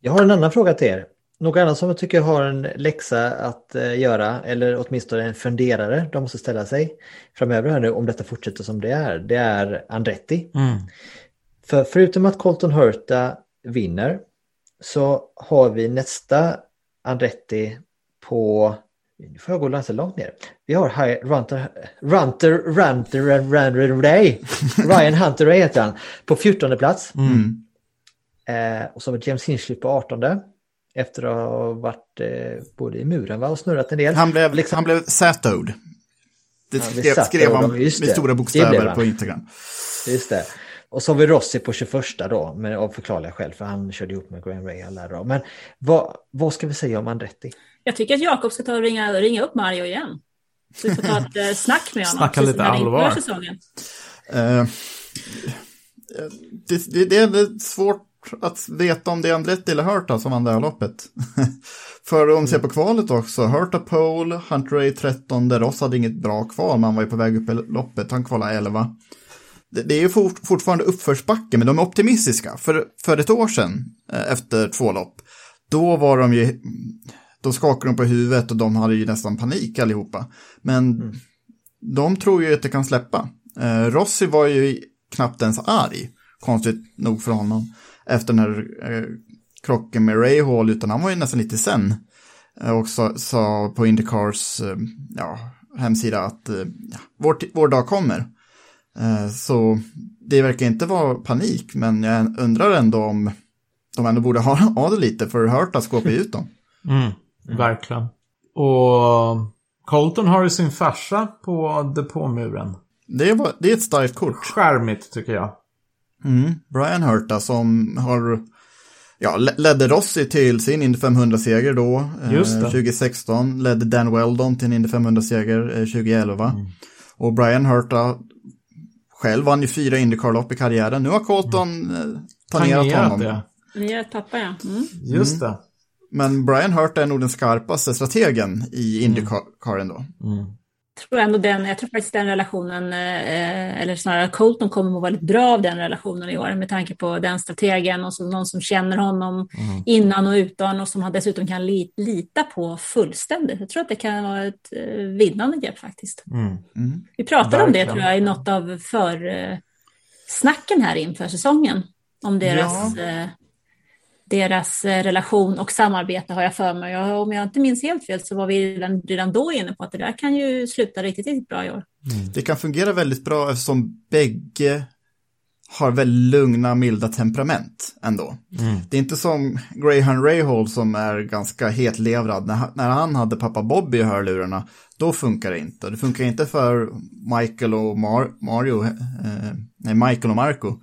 S2: Jag har en annan fråga till er. Någon annan som jag tycker har en läxa att eh, göra, eller åtminstone en funderare de måste ställa sig framöver här nu om detta fortsätter som det är, det är Andretti.
S3: Mm.
S2: För förutom att Colton Hurta vinner så har vi nästa Andretti på, nu får jag gå ganska långt ner. Vi har Hi- Runter, Runter, Runter, Runter, Ray. Ryan Hunter Ray heter han, på 14 plats.
S4: Mm.
S2: Eh, och så har vi James Hinchcliffe på 18. Efter att ha varit eh, både i muren va, och snurrat en del.
S4: Han blev,
S2: Liksom-
S4: han blev Satoed. Det skrev, skrev han med stora bokstäver på Instagram.
S2: Just det. Och så har vi Rossi på 21 då, men av förklarliga skäl, för han körde ihop med Graham Ray alla då. Men vad, vad ska vi säga om Andretti?
S5: Jag tycker att Jakob ska ta och ringa, ringa upp Mario igen. Så vi får ta ett eh, snack med honom.
S3: Snacka lite
S5: han
S3: allvar.
S5: säsongen.
S4: Eh, det, det, det är väl svårt att veta om det är Andretti eller Hurta som vann det här loppet. För om vi ser på kvalet också, Hurta pole, Hunter Ray 13, Ross hade inget bra kval, man var ju på väg upp i loppet, han kvalade 11. Det, är ju fort, fortfarande uppförsbacke, men de är optimistiska. För, för ett år sedan, eh, efter två lopp, då var de ju, då skakade de på huvudet och de hade ju nästan panik allihopa. Men de tror ju att det kan släppa. Eh, Rossi var ju knappt ens arg, konstigt nog för honom, efter den här eh, krocken med Ray Hall, utan han var ju nästan lite sen. Eh, och sa, sa på Indycars eh, ja, hemsida att eh, ja, vår, vår dag kommer. Eh, så det verkar inte vara panik, men jag undrar ändå om de ändå borde ha, ha det lite, för Hurta skåpar ju ut dem.
S3: Mm, Verkligen. Och Colton har ju sin farsa på depåmuren.
S4: Det, var, det är ett starkt kort.
S3: Skärmigt tycker jag.
S4: Mm. Brian Hurta som har, ja, le- ledde Rossi till sin Indy 500-seger då, eh,
S3: Just det.
S4: 2016. Ledde Dan Weldon till en Indy 500-seger eh, 2011. Och Brian Hurta själv vann ju fyra Indycar-lopp i karriären. Nu har Colton eh, tangerat honom.
S3: det.
S5: Ni är ett pappa, ja. Mm.
S3: Just det.
S4: Men Brian Hurta är nog den skarpaste strategen i Indycaren då.
S5: Jag tror ändå den, jag tror faktiskt den relationen, eh, eller snarare Colton kommer må väldigt bra av den relationen i år med tanke på den strategen och så någon som känner honom innan och utan och som han dessutom kan li, lita på fullständigt. Jag tror att det kan vara ett eh, vinnande grepp faktiskt.
S3: Mm.
S5: Vi pratade om det tror jag i något av för eh, snacken här inför säsongen. Om deras, eh, deras eh, relation och samarbete har jag för mig. Jag, om jag inte minns helt fel så var vi redan, redan då inne på att det där kan ju sluta riktigt, riktigt bra i år.
S4: Det kan fungera väldigt bra eftersom bägge har väldigt lugna, milda temperament ändå. Det är inte som Graham Rahal som är ganska hetlevrad. När, när han hade pappa Bobby i hörlurarna, då funkar det inte. Det funkar inte för Michael och Mar- Mario, eh, nej Michael och Marco.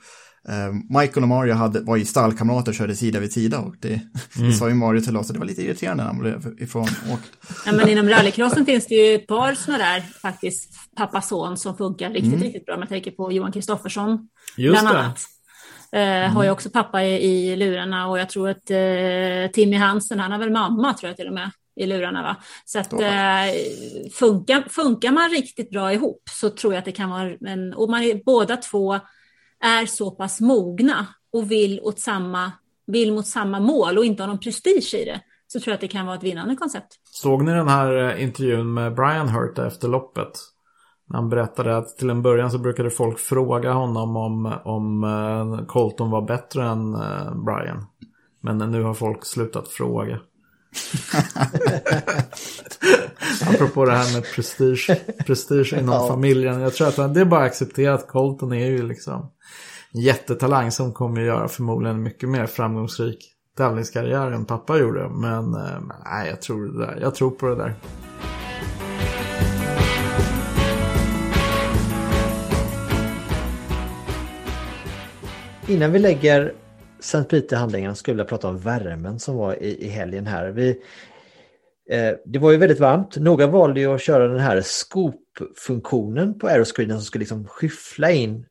S4: Eh, Michael och Mario hade, var ju stallkamrater och körde sida vid sida och det, det sa ju Mario till oss, och det var lite irriterande när han blev ifrån åkt.
S5: Ja, men inom rallycrossen finns det ju ett par sådana där faktiskt pappa-son som funkar riktigt, riktigt bra. Man tänker på Johan Kristoffersson bland
S3: det.
S5: annat. Eh, Har ju också pappa i, i lurarna och jag tror att eh, Timmy Hansen, han har väl mamma tror jag till och med i lurarna va. Så att eh, funkar, funkar man riktigt bra ihop så tror jag att det kan vara en, och man är båda två är så pass mogna och vill, åt samma, vill mot samma mål och inte har någon prestige i det, så tror jag att det kan vara ett vinnande koncept.
S3: Såg ni den här eh, intervjun med Brian Hurt efter loppet? När han berättade att till en början så brukade folk fråga honom om, om eh, Colton var bättre än eh, Brian. Men nu har folk slutat fråga. Apropå det här med prestige, prestige inom
S2: Ja.
S3: familjen. Jag tror att det är bara att acceptera att Colton är ju liksom jättetalang som kommer att göra förmodligen mycket mer framgångsrik tävlingskarriär än pappa gjorde. Men eh, nej, jag tror, det där. jag tror på det där.
S2: Innan vi lägger Sankt Peter-handlingarna skulle jag prata om värmen som var i, i helgen här. Vi, eh, det var ju väldigt varmt. Några valde ju att köra den här scoop-funktionen på aeroscreenen som skulle liksom skyffla in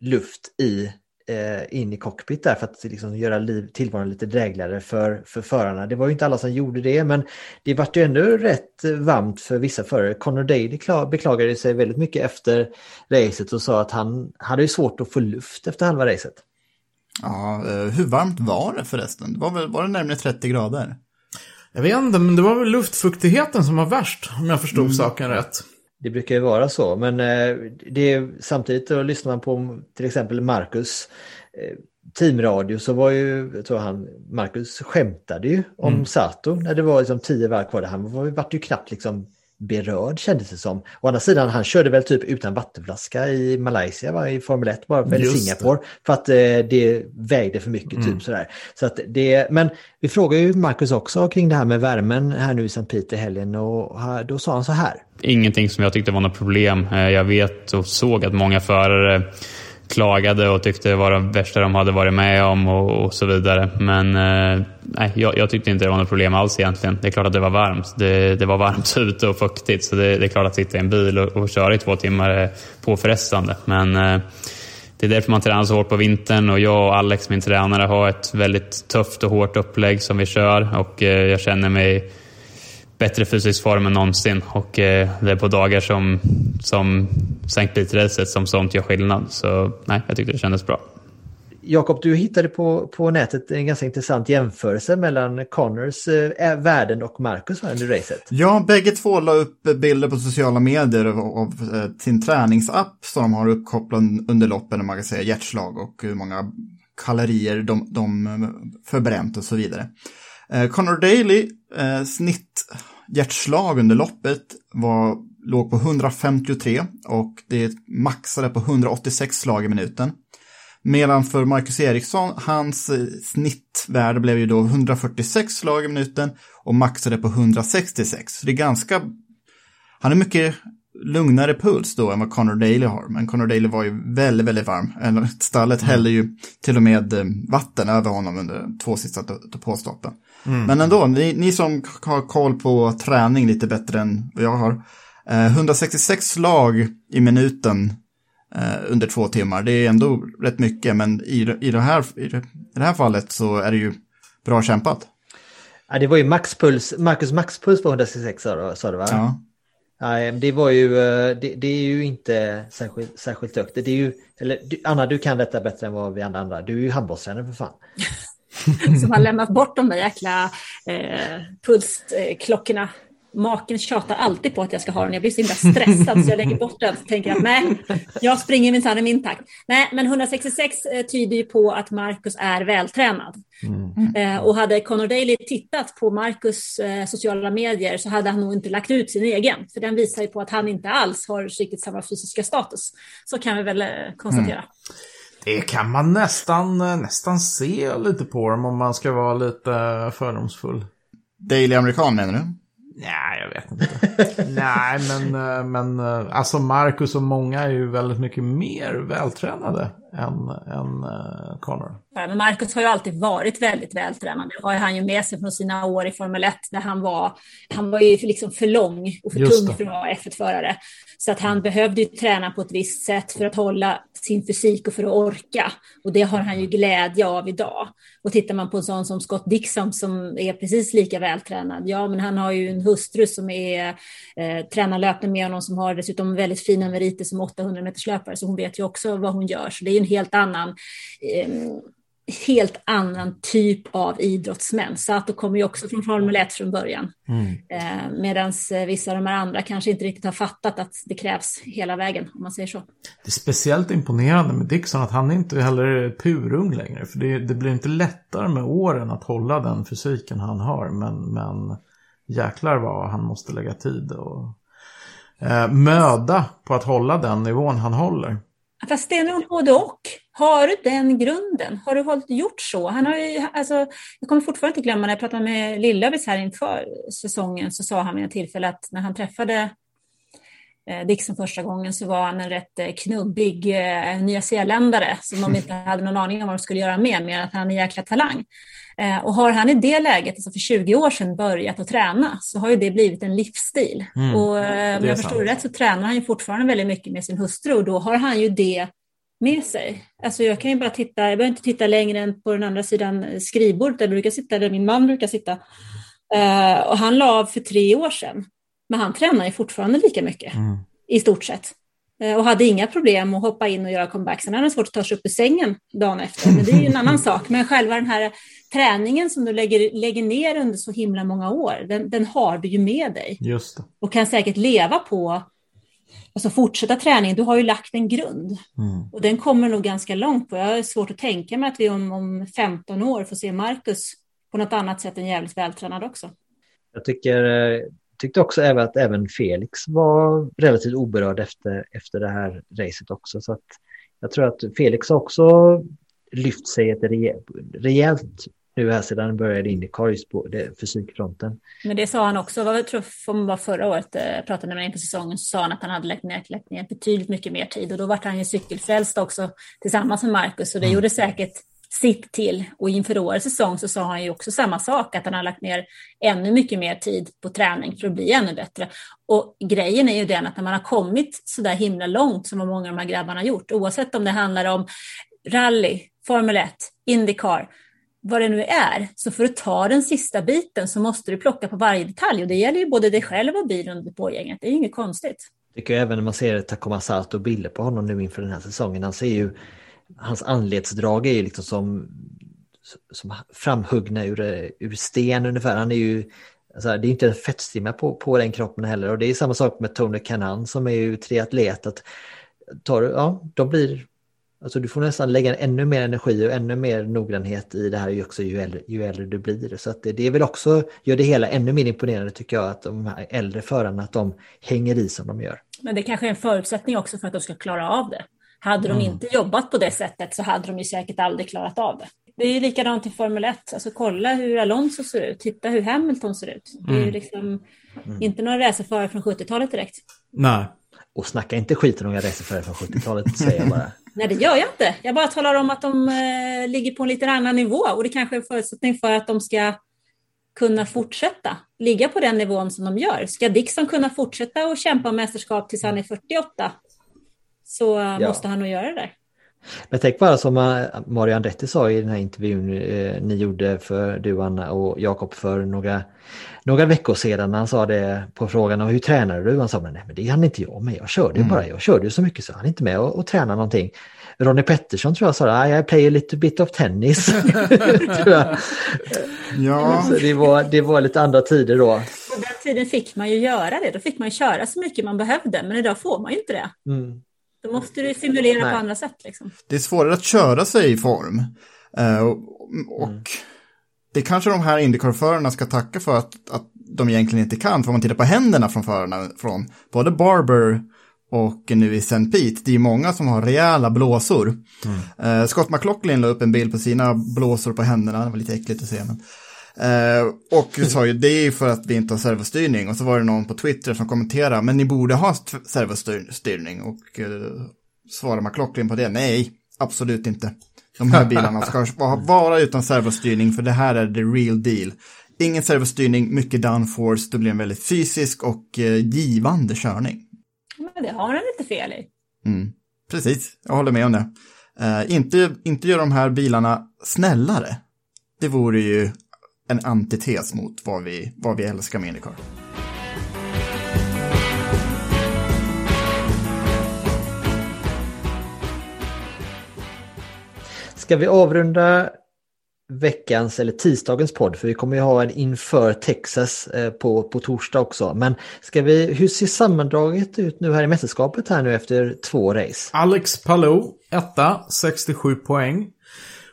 S2: luft i, eh, in i cockpit där för att liksom göra liv, tillvaron lite drägligare för, för förarna. Det var ju inte alla som gjorde det men det vart ju ändå rätt varmt för vissa förare. Connor Daly beklagade sig väldigt mycket efter racet och sa att han hade ju svårt att få luft efter halva racet.
S4: Ja, eh, hur varmt var det förresten? Det var, väl, var det närmare 30 grader?
S3: Jag vet inte, men det var väl luftfuktigheten som var värst om jag förstod saken rätt.
S2: Det brukar ju vara så, men eh, det är, samtidigt då lyssnar man på till exempel Marcus eh, teamradio så var ju, jag tror han, Marcus skämtade ju om
S3: Mm.
S2: Sato när det var liksom tio varv kvar. Han var, vart ju knappt liksom berörd kändes det som. Å andra sidan, han körde väl typ utan vattenflaska i Malaysia va, i Formel 1 bara,
S3: det.
S2: Singapore. För att eh, det vägde för mycket
S3: Mm.
S2: typ sådär. Så att det, men vi frågade ju Marcus också kring det här med värmen här nu i St. Peter i helgen och då sa han så här.
S6: Ingenting som jag tyckte var något problem. Eh, Jag vet och såg att många förare klagade och tyckte det var det värsta de hade varit med om och, och så vidare. Men eh, nej, jag, jag tyckte inte det var något problem alls egentligen. Det är klart att det var varmt. Det, det var varmt ute och fuktigt så det, det är klart att sitta i en bil och, och köra i två timmar är påfrestande. Men eh, det är därför man tränar så hårt på vintern och jag och Alex, min tränare, har ett väldigt tufft och hårt upplägg som vi kör och eh, jag känner mig bättre fysisk form än någonsin och eh, det är på dagar som, som St. Pete-racet som sånt gör skillnad. Så nej, jag tyckte det kändes bra.
S2: Jakob, du hittade på, på nätet en ganska intressant jämförelse mellan Connors eh, värden och Marcus under racet.
S4: Ja, bägge två la upp bilder på sociala medier av, av eh, sin träningsapp som de har uppkopplad under loppen, man kan säga hjärtslag och hur många kalorier de, de eh, förbränt och så vidare. Eh, Connor Daly, eh, snitt hjärtslag under loppet var, låg på 153 och det maxade på 186 slag i minuten. Medan för Marcus Eriksson, hans eh, snittvärde blev ju då 146 slag i minuten och maxade på 166. Så det är ganska, han är mycket lugnare puls då än vad Connor Daly har. Men Connor Daly var ju väldigt, väldigt varm. Stallet hällde ju till och med eh, vatten över honom under två sista depåstoppen.
S3: Mm.
S4: Men ändå, ni, ni som har koll på träning lite bättre än vad jag har. Eh, 166 slag i minuten eh, under två timmar. Det är ändå rätt mycket, men i, i, det här, i, det, i det här fallet så är det ju bra kämpat.
S2: Ja, det var ju maxpuls, Marcus maxpuls var 166 sa du- va?
S4: Ja.
S2: Nej, det var ju, eh, det, det är ju inte särskilt, särskilt högt. Det är ju, eller Anna du kan detta bättre än vad vi andra andra. Du är ju handbollstränare för fan.
S5: som har lämnat bort de där jäkla eh, pulsklockorna. Maken tjatar alltid på att jag ska ha den. Jag blir så himla stressad så jag lägger bort den. Så tänker att nej, jag springer minsann i min takt. Nej, men 166 eh, tyder ju på att Marcus är vältränad. Eh, och hade Conor Daly tittat på Marcus eh, sociala medier så hade han nog inte lagt ut sin egen. För den visar ju på att han inte alls har riktigt samma fysiska status. Så kan vi väl eh, konstatera.
S3: Det kan man nästan, eh, nästan se lite på dem om man ska vara lite fördomsfull.
S4: Daily amerikan menar du?
S3: Nej, jag vet inte. Nej, men, eh, men eh, alltså Marcus och många är ju väldigt mycket mer vältränade än, än eh, Connor.
S5: Ja, men Marcus har ju alltid varit väldigt vältränad. Det har han ju med sig från sina år i Formel 1 där han var, han var ju för- liksom för lång och för tung för att vara F1-förare. Så att han behövde ju träna på ett visst sätt för att hålla sin fysik och för att orka. Och det har han ju glädje av idag. Och tittar man på en sån som Scott Dixon som är precis lika vältränad, ja men han har ju en hustru som är eh, tränar löpning med honom som har dessutom väldigt fina meriter som 800 meters löpare så hon vet ju också vad hon gör. Så det är en helt annan eh, helt annan typ av idrottsmän. Sato kommer ju också från Formel 1 från början.
S3: Mm.
S5: Eh, Medan vissa av de här andra kanske inte riktigt har fattat att det krävs hela vägen, om man säger så.
S3: Det är speciellt imponerande med Dixon att han inte heller är purung längre. För det, det blir inte lättare med åren att hålla den fysiken han har. Men, men jäklar vad han måste lägga tid och eh, möda på att hålla den nivån han håller.
S5: Fast det är nog både och. Har du den grunden? Har du hållit, gjort så? Han har ju, alltså, jag kommer fortfarande inte glömma när jag pratade med Lillövis här inför säsongen så sa han vid ett tillfälle att när han träffade eh, Dixon första gången så var han en rätt eh, knubbig eh, nyzeeländare som de inte hade någon aning om vad de skulle göra med, mer än att han är en jäkla talang. Eh, och har han i det läget, alltså för 20 år sedan, börjat att träna så har ju det blivit en livsstil.
S3: Mm,
S5: och eh, om jag förstår
S3: sant.
S5: rätt så tränar han ju fortfarande väldigt mycket med sin hustru och då har han ju det med sig. Alltså jag kan ju bara titta, jag behöver inte titta längre än på den andra sidan skrivbordet där, brukar sitta, där min man brukar sitta. Eh, och han la av för tre år sedan. Men han tränar ju fortfarande lika mycket,
S3: Mm.
S5: i stort sett. Eh, och hade inga problem att hoppa in och göra comeback. Sen hade han svårt att ta sig upp ur sängen dagen efter, men det är ju en annan sak. Men själva den här träningen som du lägger, lägger ner under så himla många år, den, den har du ju med dig
S3: Just det.
S5: och kan säkert leva på, alltså fortsätta träningen. Du har ju lagt en grund
S3: Mm.
S5: och den kommer nog ganska långt på. Jag har svårt att tänka mig att vi om, om 15 år får se Marcus på något annat sätt än jävligt vältränad också.
S2: Jag tycker, eh, tyckte också även att även Felix var relativt oberörd efter, efter det här racet också. Så att jag tror att Felix har också lyft sig ett rejält, rejält nu här sedan han började Indycar just på det, fysikfronten.
S5: Men det sa han också, vad jag tror om var förra året, eh, pratade med mig inför säsongen, så sa han att han hade lagt ner, lagt ner betydligt mycket mer tid och då vart han ju cykelfrälst också tillsammans med Marcus och det gjorde säkert sitt till. Och inför årets säsong så sa han ju också samma sak, att han har lagt ner ännu mycket mer tid på träning för att bli ännu bättre. Och grejen är ju den att när man har kommit så där himla långt som många av de här grabbarna har gjort, oavsett om det handlar om rally, Formel 1, Indycar, vad det nu är, så för att ta den sista biten så måste du plocka på varje detalj och det gäller ju både dig själv och bilen och depågänget. Det är ju inget konstigt.
S2: Tycker jag även när man ser Takuma Sato bilder på honom nu inför den här säsongen. Han ser ju, hans anletsdrag är ju liksom som, som framhuggna ur, ur sten ungefär. Han är ju, alltså det är inte en fettstimma på, på den kroppen heller. Och det är samma sak med Tony Kanan som är ju triatlet. Att tar, du- ja, de blir, alltså du får nästan lägga ännu mer energi och ännu mer noggrannhet i det här ju också ju äldre, ju äldre du blir. Så att det, det är väl också, gör det hela ännu mer imponerande tycker jag att de här äldre förarna att de hänger i som de gör.
S5: Men det kanske är en förutsättning också för att de ska klara av det. Hade de inte jobbat på det sättet så hade de ju säkert aldrig klarat av det. Det är ju likadant i Formel 1. Alltså kolla hur Alonso ser ut. Titta hur Hamilton ser ut. Det är ju liksom inte några racerförare från 70-talet direkt.
S3: Nej.
S2: Och snacka inte skit om några racerförare från 70-talet säger jag bara.
S5: Nej, det gör jag inte. Jag bara talar om att de eh, ligger på en lite annan nivå och det kanske är en förutsättning för att de ska kunna fortsätta ligga på den nivån som de gör. Ska Dixon kunna fortsätta och kämpa om mästerskap tills han är 48 så eh,
S2: Ja.
S5: måste han nog göra det där.
S2: Men tänk bara som eh, Mario Andretti sa i den här intervjun eh, ni gjorde för du Anna och Jakob för några, några veckor sedan. Han sa det på frågan om hur tränar du? Han sa men nej men det hann inte jag med. Jag körde ju bara. Jag körde ju så mycket så han är inte med och, och tränar någonting. Ronnie Pettersson tror jag sa I play a little bit of tennis. tror jag.
S4: Ja,
S2: Så det, var, det var lite andra tider då.
S5: På den tiden fick man ju göra det. Då fick man ju köra så mycket man behövde. Men idag får man ju inte det.
S2: Mm.
S5: Då måste du simulera
S2: Nej.
S5: på andra sätt. Liksom.
S4: det är svårare att köra sig i form. Eh, och och det kanske de här Indycar-förarna ska tacka för att, att de egentligen inte kan. För om man tittar på händerna från förarna, från både Barber och nu i St. Pete, det är många som har rejäla blåsor. Eh, Scott McLaughlin la upp en bild på sina blåsor på händerna, det var lite äckligt att se. Men. Eh, och sa ju det är för att vi inte har servostyrning. Och så var det någon på Twitter som kommenterade, men ni borde ha st- servostyrning. Och eh, svarade McLaughlin på det, nej, absolut inte. De här bilarna ska vara utan servostyrning, för det här är the real deal. Ingen servostyrning, mycket downforce, det blir en väldigt fysisk och eh, givande körning.
S5: Men det har han inte fel i.
S4: Mm. Precis, jag håller med om det. Eh, inte, inte gör de här bilarna snällare. Det vore ju en antites mot vad vi, vad vi älskar med Indycar.
S2: Ska vi avrunda veckans eller tisdagens podd? För vi kommer ju ha en inför Texas eh, på, på torsdag också. Men ska vi, hur ser sammandraget ut nu här i mästerskapet här nu efter två race?
S3: Alex Palou, etta, 67 poäng.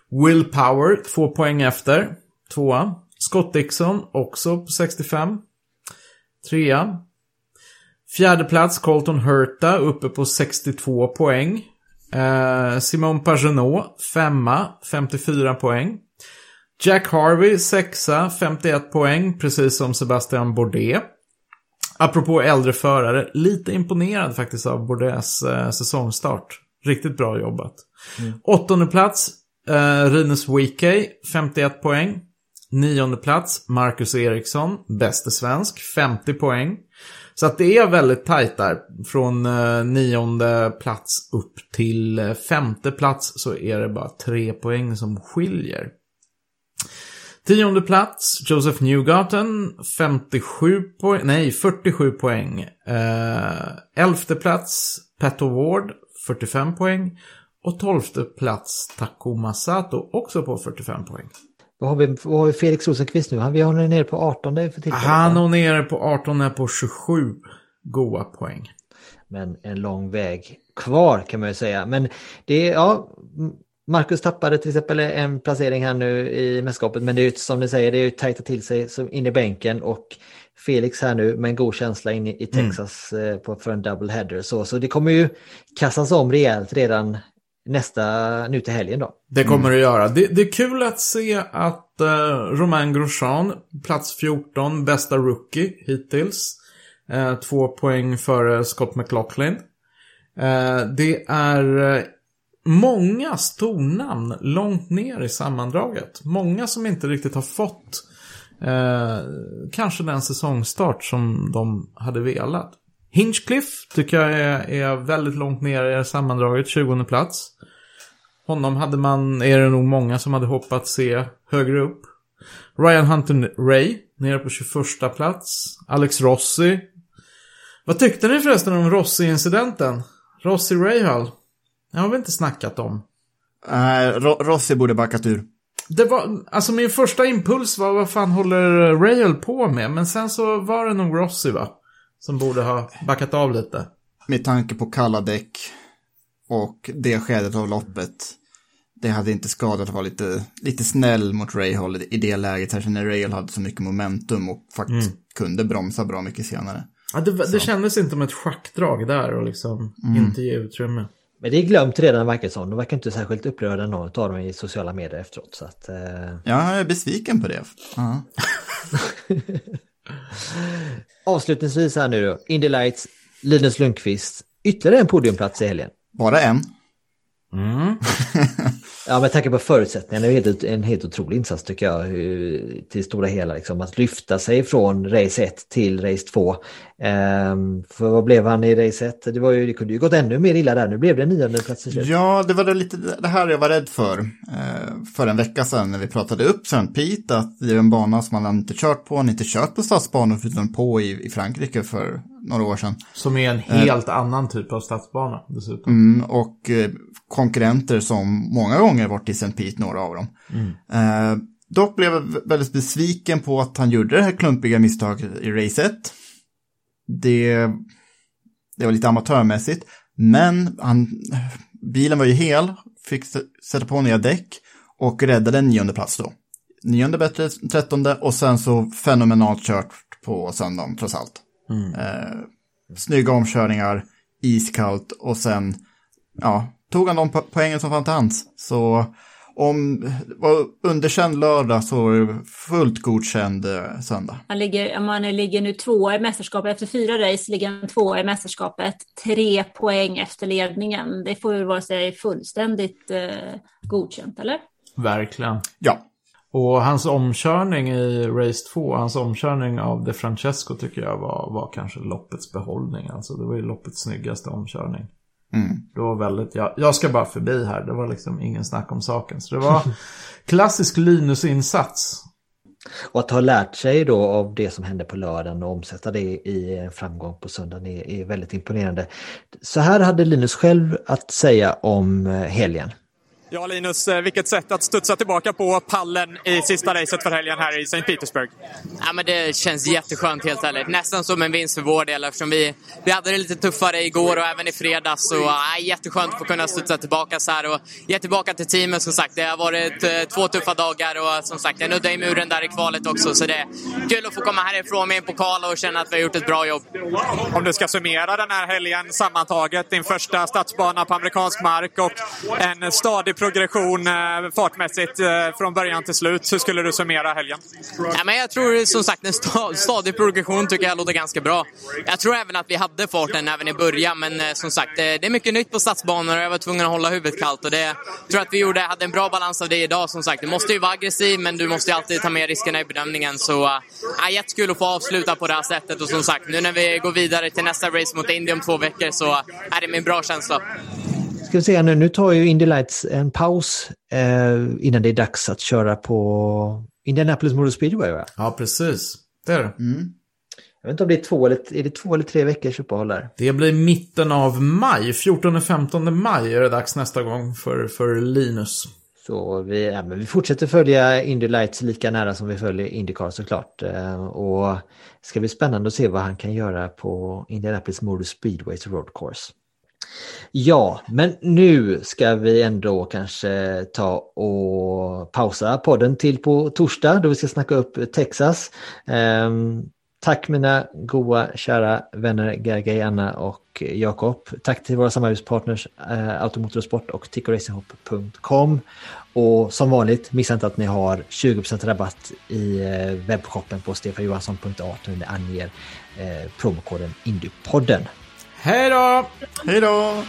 S3: Will Power, två poäng efter, tvåa. Scott Dixon, också på 65. Trea. Fjärde plats, Colton Hurta, uppe på 62 poäng. Eh, Simon Pagenaud, femma, 54 poäng. Jack Harvey, sexa, 51 poäng, precis som Sebastian Bourdais. Apropå äldre förare, lite imponerad faktiskt av Bourdais eh, säsongstart. Riktigt bra jobbat. Åttonde plats, eh, Rinus Wikey, 51 poäng. Nionde plats, Marcus Eriksson, bäste svensk, 50 poäng. Så att det är väldigt tajt där. Från eh, nionde plats upp till eh, femte plats så är det bara tre poäng som skiljer. Tionde plats, Joseph Newgarten, 57 poäng, nej 47 poäng. Eh, elfte plats, Petter Ward, 45 poäng. Och tolfte plats, Takuma Sato, också på 45 poäng.
S2: Vad har vi, vad har vi Felix Rosenqvist nu? Han, vi har honom nere på 18 för tillfället.
S3: Han är nere på 18 är på 27 goa poäng.
S2: Men en lång väg kvar kan man ju säga. Men det är, ja, Marcus tappade till exempel en placering här nu i mästerskapet. Men det är ju som ni säger, det är ju tajtat till sig som in i bänken. Och Felix här nu med en god känsla in i, i Texas eh, på, för en double header. Så, så det kommer ju kastas om rejält redan nästa, nu till helgen då.
S3: Det kommer det göra. Det, det är kul att se att uh, Romain Grosjean, plats 14, bästa rookie hittills. Eh, två poäng före Scott McLaughlin. Eh, det är eh, många stornamn långt ner i sammandraget. Många som inte riktigt har fått eh, kanske den säsongstart som de hade velat. Hinchcliffe tycker jag är, är väldigt långt ner i sammandraget, 20 plats. Honom hade man, är det nog många som hade hoppats se högre upp. Ryan Hunter Ray, nere på 21 plats. Alex Rossi. Vad tyckte ni förresten om Rossi-incidenten? Rossi Rahal? Det har vi inte snackat om.
S4: Eh, Ro- Rossi borde backat ur.
S3: Det var, alltså min första impuls var vad fan håller Rahal på med? Men sen så var det nog Rossi va? Som borde ha backat av lite.
S4: Med tanke på kalla däck och det skedet av loppet. Det hade inte skadat att vara lite, lite snäll mot Rahal i det läget. Här när Rahal hade så mycket momentum och faktiskt kunde bromsa bra mycket senare.
S3: Ja, det, det kändes inte som ett schackdrag där och liksom inte ge utrymme.
S2: Men det är glömt redan verkar som. De verkar inte särskilt upprörda någon av dem i sociala medier efteråt. Så att, eh...
S4: Ja, jag är besviken på det. Ja.
S2: Avslutningsvis här nu då. Indy Lights, Linus Lundqvist. Ytterligare en podiumplats i helgen.
S4: Bara en.
S2: Ja, med tanke på förutsättningarna. Det är helt, en helt otrolig insats tycker jag. Till stora hela. Liksom, att lyfta sig från race 1 till race 2. Ehm, för vad blev han i race 1? Det, var ju, det kunde ju gått ännu mer illa där. Nu blev det nionde plats.
S4: Ja, det var det lite det här jag var rädd för. Eh, för en vecka sedan när vi pratade upp St. Pete, att det är en bana som man inte kört på, han inte kört på stadsbanor förutom på i, i Frankrike för några år sedan.
S3: Som är en helt annan typ av stadsbana dessutom.
S4: Mm, och eh, konkurrenter som många gånger varit i St. Pete, några av dem. Eh, dock blev jag vä- väldigt besviken på att han gjorde det här klumpiga misstaget i race 1. Det, det var lite amatörmässigt, men han, bilen var ju hel, fick sätta på nya däck och räddade en nionde plats då. Nionde bättre trettonde och sen så fenomenalt kört på söndagen trots allt. Eh, snygga omkörningar, iskallt och sen ja, tog han de po- poängen som fanns till hands. Så om var underkänd lördag så var det fullt godkänd eh, söndag.
S5: Han ligger, om han ligger nu tvåa i mästerskapet. Efter fyra race ligger han tvåa i mästerskapet. Tre poäng efter ledningen. Det får ju vara sig fullständigt eh, godkänt, eller?
S3: Verkligen.
S4: Ja,
S3: Och hans omkörning i Race 2, hans omkörning av De Francesco tycker jag var, var kanske loppets behållning. Alltså det var ju loppets snyggaste omkörning. Det var väldigt, jag, jag ska bara förbi här, det var liksom ingen snack om saken. Så det var klassisk Linus-insats.
S2: Och att ha lärt sig då av det som hände på lördagen och omsätta det i en framgång på söndagen är, är väldigt imponerande. Så här hade Linus själv att säga om eh, helgen.
S10: Ja, Linus, eh, vilket sätt att studsa tillbaka på pallen i sista racet för helgen här i St. Petersburg.
S11: Ja, men det känns jätteskönt helt ärligt. Nästan som en vinst för vår del eftersom vi, vi hade det lite tuffare igår och även i fredags. Så, ja, jätteskönt att få kunna studsa tillbaka så här och ge tillbaka till teamet som sagt. Det har varit eh, två tuffa dagar och som sagt, jag nuddade i muren där i kvalet också. Så det är kul att få komma härifrån med en pokal och känna att vi har gjort ett bra jobb.
S10: Om du ska summera den här helgen sammantaget, din första stadsbana på amerikansk mark och en stadig progression eh, fartmässigt eh, från början till slut. Hur skulle du summera helgen?
S11: Ja, men jag tror som sagt en sta- stadig progression tycker jag låter ganska bra. Jag tror även att vi hade farten även i början, men eh, som sagt, eh, det är mycket nytt på stadsbanor och jag var tvungen att hålla huvudet kallt. Och det jag tror att vi gjorde, hade en bra balans av det idag. Som sagt, du måste ju vara aggressiv, men du måste ju alltid ta med riskerna i bedömningen. Så äh, jättekul att få avsluta på det här sättet. Och som sagt, nu när vi går vidare till nästa race mot Indien om två veckor så eh, är det min bra känsla.
S2: Ska vi se nu, nu tar ju Indy Lights en paus eh, innan det är dags att köra på Indianapolis Motor Speedway va?
S3: Ja, precis. Det är det.
S2: Jag vet inte om det är två eller, är det två eller tre veckors uppehåll där.
S3: Det blir mitten av maj, 14-15 maj är det dags nästa gång för, för Linus.
S2: Så vi, ja, men vi fortsätter följa Indy Lights lika nära som vi följer Indycar såklart. Eh, Och det ska bli spännande att se vad han kan göra på Indianapolis Motor Speedways Road Course. Ja, men nu ska vi ändå kanske ta och pausa podden till på torsdag då vi ska snacka upp Texas. Um, Tack mina goa kära vänner Gergay, Anna och Jakob. Tack till våra samarbetspartners eh, Automotorsport och tickoracinghopp.com. Och som vanligt, missa inte att ni har 20% rabatt i eh, webbshoppen på stefanjohansson.art när ni anger eh, promokoden InduPodden.
S3: Hej då!
S4: Hej då!